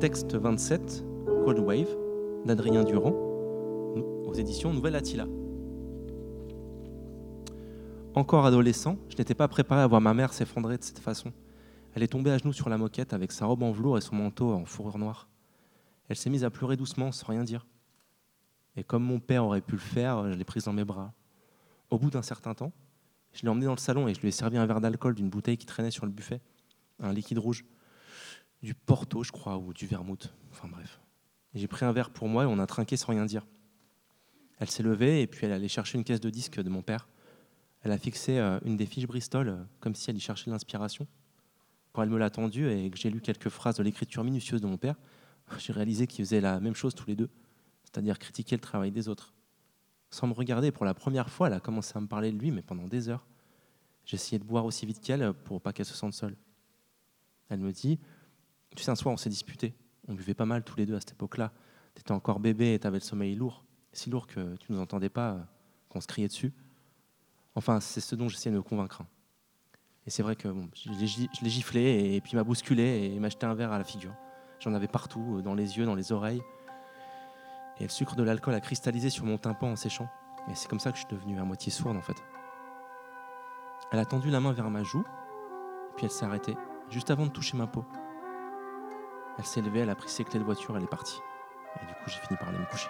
Texte 27, Cold Wave, d'Adrien Durand, aux éditions Nouvelle Attila. Encore adolescent, je n'étais pas préparé à voir ma mère s'effondrer de cette façon. Elle est tombée à genoux sur la moquette avec sa robe en velours et son manteau en fourrure noire. Elle s'est mise à pleurer doucement sans rien dire. Et comme mon père aurait pu le faire, je l'ai prise dans mes bras. Au bout d'un certain temps, je l'ai emmenée dans le salon et je lui ai servi un verre d'alcool d'une bouteille qui traînait sur le buffet, un liquide rouge, du Porto, je crois, ou du vermouth. Enfin bref. J'ai pris un verre pour moi et on a trinqué sans rien dire. Elle s'est levée et puis elle allait chercher une caisse de disques de mon père. Elle a fixé euh, une des fiches Bristol euh, comme si elle y cherchait l'inspiration. Quand elle me l'a tendue et que j'ai lu quelques phrases de l'écriture minutieuse de mon père, j'ai réalisé qu'ils faisaient la même chose tous les deux, c'est-à-dire critiquer le travail des autres. Sans me regarder, pour la première fois, elle a commencé à me parler de lui, mais pendant des heures. Essayé de boire aussi vite qu'elle pour pas qu'elle se sente seule. Elle me dit Tu sais, un soir, on s'est disputé. On buvait pas mal tous les deux à cette époque-là. Tu étais encore bébé et tu avais le sommeil lourd. Si lourd que tu nous entendais pas, euh, qu'on se criait dessus. Enfin, c'est ce dont j'essayais de me convaincre. Et c'est vrai que je l'ai giflé et puis il m'a bousculé et m'a jeté un verre à la figure. J'en avais partout, euh, dans les yeux, dans les oreilles. Et le sucre de l'alcool a cristallisé sur mon tympan en séchant. Et c'est comme ça que je suis devenu à moitié sourde en fait. Elle a tendu la main vers ma joue, puis elle s'est arrêtée, juste avant de toucher ma peau. Elle s'est levée, elle a pris ses clés de voiture, elle est partie. Et du coup, j'ai fini par aller me coucher.